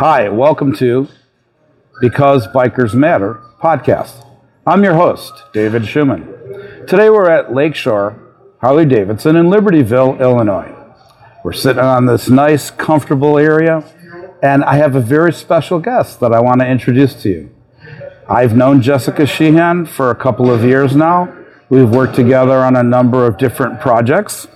Hi, welcome to Because Bikers Matter podcast. I'm your host, David Shuman. Today we're at Lakeshore Harley Davidson in Libertyville, Illinois. We're sitting on this nice, comfortable area, and I have a very special guest that I want to introduce to you. I've known Jessica Sheehan for a couple of years now. We've worked together on a number of different projects,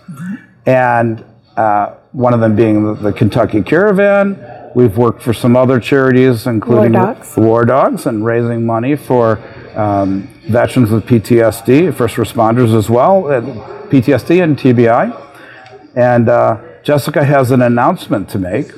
and uh, one of them being the, the Kentucky Caravan. We've worked for some other charities, including War Dogs. War Dogs, and raising money for um, veterans with PTSD, first responders as well, uh, PTSD and TBI. And uh, Jessica has an announcement to make.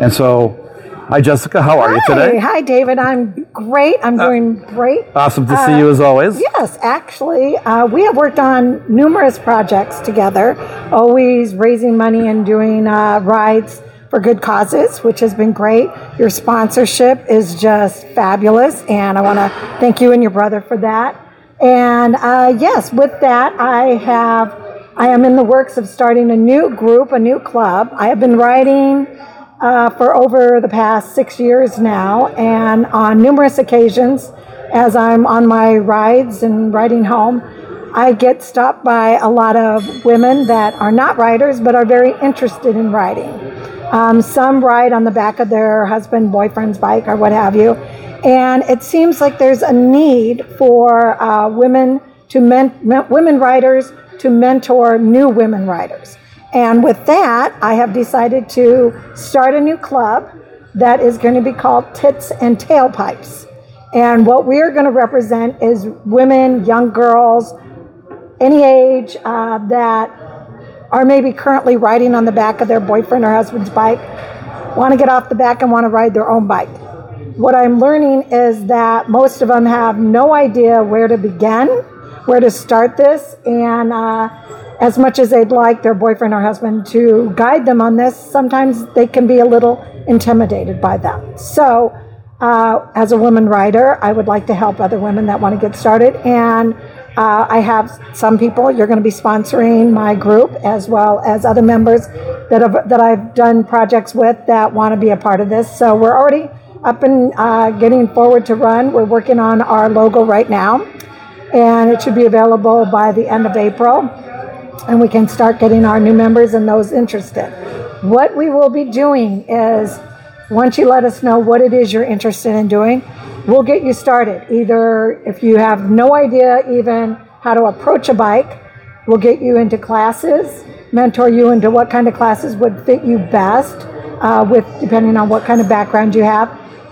And so, hi, Jessica. How are you today? hi, David. I'm great. I'm doing great. Awesome to see Uh, you as always. Yes, actually, uh, we have worked on numerous projects together, always raising money and doing uh, rides for good causes, which has been great. Your sponsorship is just fabulous, and I want to thank you and your brother for that. And uh, yes, with that, I have. I am in the works of starting a new group, a new club. I have been writing uh, for over the past six years now, and on numerous occasions, as I'm on my rides and riding home, I get stopped by a lot of women that are not writers but are very interested in riding. Um, some ride on the back of their husband, boyfriend's bike, or what have you, and it seems like there's a need for uh, women to men- men- women riders to mentor new women riders. And with that, I have decided to start a new club that is going to be called Tits and Tailpipes. And what we're going to represent is women, young girls, any age uh, that are maybe currently riding on the back of their boyfriend or husband's bike, want to get off the back and want to ride their own bike. What I'm learning is that most of them have no idea where to begin, where to start this, and uh, as much as they'd like their boyfriend or husband to guide them on this, sometimes they can be a little intimidated by that. So, uh, as a woman rider, I would like to help other women that want to get started. And uh, I have some people you're going to be sponsoring my group, as well as other members that have, that I've done projects with that want to be a part of this. So we're already up and uh, getting forward to run. We're working on our logo right now, and it should be available by the end of April and we can start getting our new members and those interested. What we will be doing is once you let us know what it is you're interested in doing, we'll get you started. Either if you have no idea even how to approach a bike, we'll get you into classes, mentor you into what kind of classes would fit you best, uh, with depending on what kind of background you have.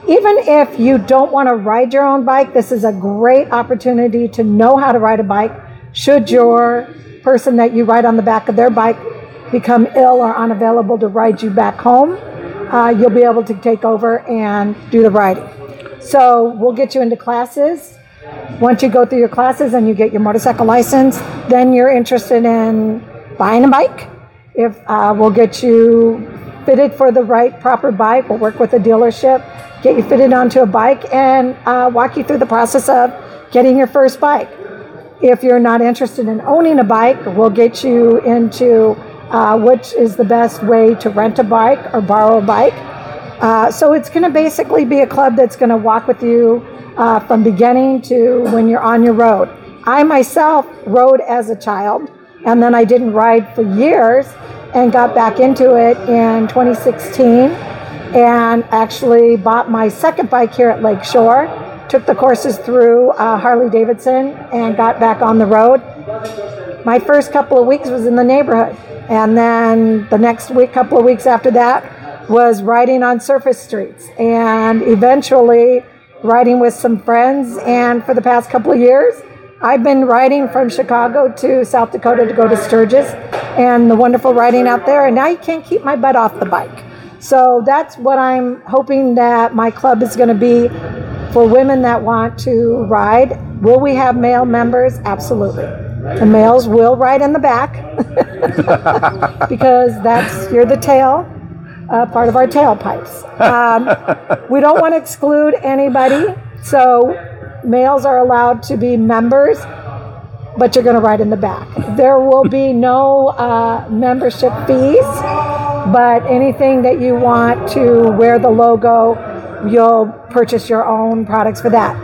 Even if you don't want to ride your own bike, this is a great opportunity to know how to ride a bike. Should your person that you ride on the back of their bike become ill or unavailable to ride you back home, uh, you'll be able to take over and do the riding. So we'll get you into classes. Once you go through your classes and you get your motorcycle license, then you're interested in buying a bike. If uh, we'll get you fitted for the right proper bike, we'll work with a dealership, get you fitted onto a bike, and uh, walk you through the process of getting your first bike. If you're not interested in owning a bike, we'll get you into uh, which is the best way to rent a bike or borrow a bike. Uh, so it's going to basically be a club that's going to walk with you uh, from beginning to when you're on your road. I myself rode as a child, and then I didn't ride for years, and got back into it in 2016, and actually bought my second bike here at Lakeshore took the courses through uh, Harley Davidson and got back on the road. My first couple of weeks was in the neighborhood, and then the next week, couple of weeks after that, was riding on surface streets, and eventually riding with some friends. And for the past couple of years, I've been riding from Chicago to South Dakota to go to Sturgis, and the wonderful riding out there. And now you can't keep my butt off the bike. So that's what I'm hoping that my club is going to be for women that want to ride. Will we have male members? Absolutely. The males will ride in the back because that's you're the tail, uh, part of our tailpipes. Um, we don't want to exclude anybody, so males are allowed to be members, but you're going to ride in the back. There will be no uh, membership fees. but anything that you want to wear the logo, you'll purchase your own products for that.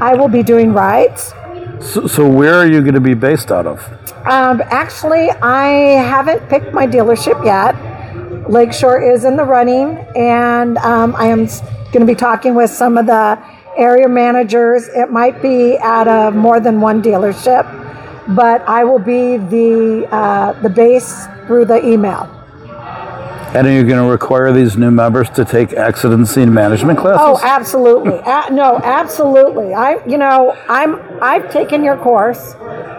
I will be doing rides. So, so where are you going to be based out of? Um, actually, I haven't picked my dealership yet. Lakeshore is in the running, and um, I am going to be talking with some of the area managers. It might be at a more than one dealership, but I will be the uh, the base through the email. And are you going to require these new members to take accident scene management classes? Oh, absolutely. A- no, absolutely. I, you know, I'm I've taken your course,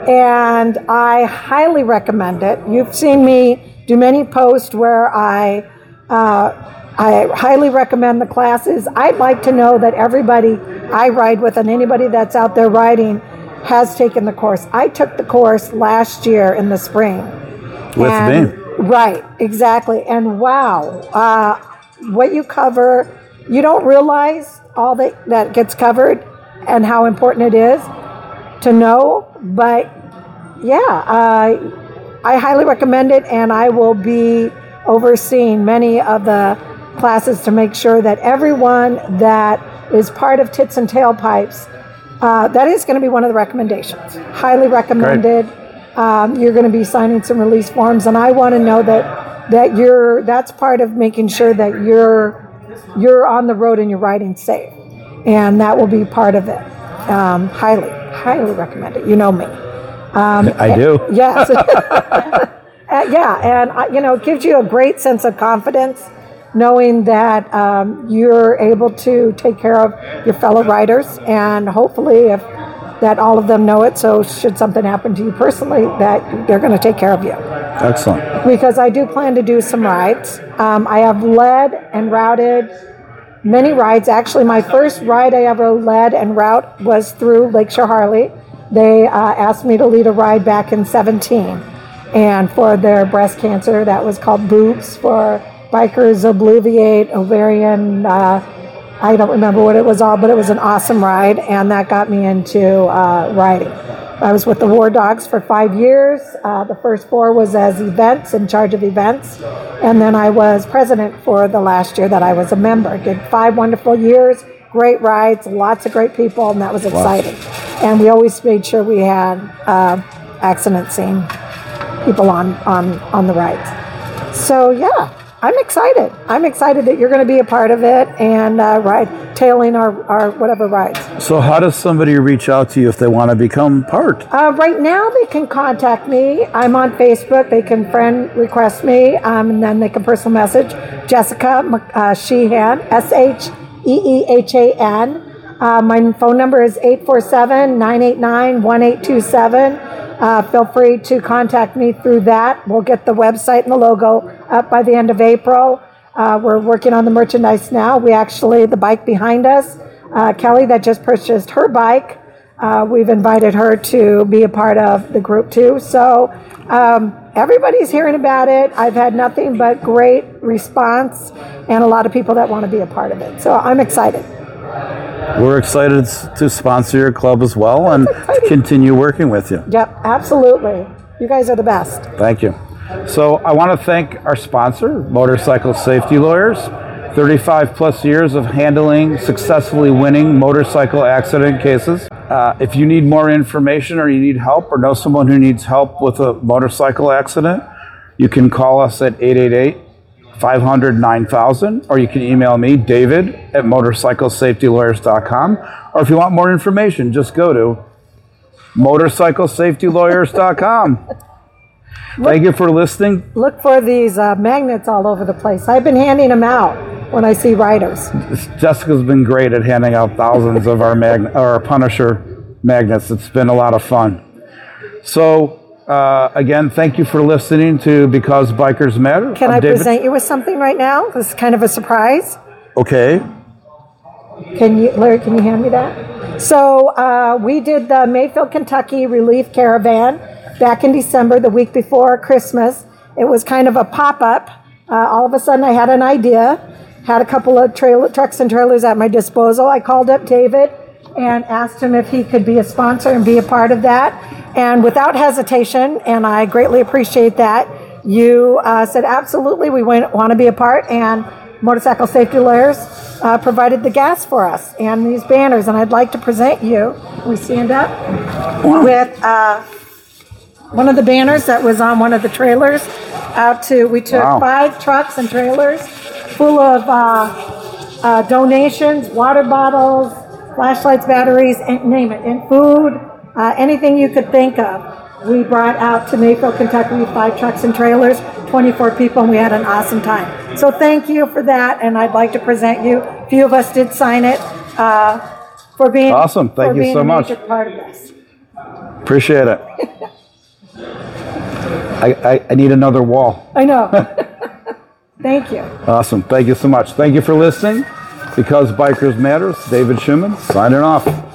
and I highly recommend it. You've seen me do many posts where I. Uh, I highly recommend the classes. I'd like to know that everybody I ride with and anybody that's out there riding has taken the course. I took the course last year in the spring. With And- me. Right, exactly. And wow, uh, what you cover, you don't realize all that, that gets covered and how important it is to know. But yeah, uh, I highly recommend it, and I will be overseeing many of the classes to make sure that everyone that is part of Tits and Tailpipes, uh, that is going to be one of the recommendations. Highly recommended. Um, you're going to be signing some release forms, and I want to know that that you're that's part of making sure that you're you're on the road and you're riding safe, and that will be part of it. Um, highly, highly recommend it. You know me. I do. Yes. Uh, yeah, and uh, you know, it gives you a great sense of confidence knowing that um, you're able to take care of your fellow riders, and hopefully, if that all of them know it. So, should something happen to you personally, that they're going to take care of you. Excellent. Because I do plan to do some rides. Um, I have led and routed many rides. Actually, my first ride I ever led and route was through Lakeshore Harley. They uh, asked me to lead a ride back in 17. And for their breast cancer, that was called Boobs. For bikers, Obliviate, Ovarian, uh, I don't remember what it was all, but it was an awesome ride. And that got me into uh, riding. I was with the War Dogs for five years. Uh, the first four was as events, in charge of events. And then I was president for the last year that I was a member. Did five wonderful years, great rides, lots of great people, and that was exciting. And we always made sure we had uh, accident scene people on, on, on the rides. So, yeah. I'm excited. I'm excited that you're going to be a part of it and uh, ride tailing our, our whatever rides. So, how does somebody reach out to you if they want to become part? Uh, right now, they can contact me. I'm on Facebook. They can friend request me, um, and then they can personal message Jessica uh, Sheehan, S H E E H A N. Uh, my phone number is 847 989 1827. Uh, feel free to contact me through that. We'll get the website and the logo up by the end of April. Uh, we're working on the merchandise now. We actually, the bike behind us, uh, Kelly, that just purchased her bike, uh, we've invited her to be a part of the group too. So um, everybody's hearing about it. I've had nothing but great response and a lot of people that want to be a part of it. So I'm excited. We're excited to sponsor your club as well and to continue working with you. Yep, absolutely. You guys are the best. Thank you. So, I want to thank our sponsor, Motorcycle Safety Lawyers. 35 plus years of handling, successfully winning motorcycle accident cases. Uh, if you need more information or you need help or know someone who needs help with a motorcycle accident, you can call us at 888 500 9000 or you can email me, David at motorcyclesafetylawyers.com. Or if you want more information, just go to motorcyclesafetylawyers.com. Thank you for listening. Look for these uh, magnets all over the place. I've been handing them out when I see riders. Jessica's been great at handing out thousands of our mag- our Punisher magnets. It's been a lot of fun. So, uh, again, thank you for listening to Because Bikers Matter. Can I'm I David- present you with something right now? This is kind of a surprise. Okay. Can you, Larry, can you hand me that? So uh, we did the Mayfield, Kentucky Relief Caravan back in December, the week before Christmas. It was kind of a pop up. Uh, all of a sudden, I had an idea, had a couple of trailer, trucks and trailers at my disposal. I called up David and asked him if he could be a sponsor and be a part of that. And without hesitation, and I greatly appreciate that, you uh, said absolutely we want to be a part, and Motorcycle Safety Lawyers uh, provided the gas for us and these banners. And I'd like to present you. We stand up with uh, one of the banners that was on one of the trailers. Out to we took Wow. five trucks and trailers full of uh, uh, donations, water bottles, flashlights, batteries, and name it, and food, uh, anything you could think of. We brought out to Mayfield, Kentucky, five trucks and trailers, 24 people, and we had an awesome time. So thank you for that, and I'd like to present you. A few of us did sign it uh, for being Awesome. Thank you so much. part of this. Appreciate it. I, I, I need another wall. I know. thank you. Awesome. Thank you so much. Thank you for listening. Because Bikers Matters, David Shuman signing off.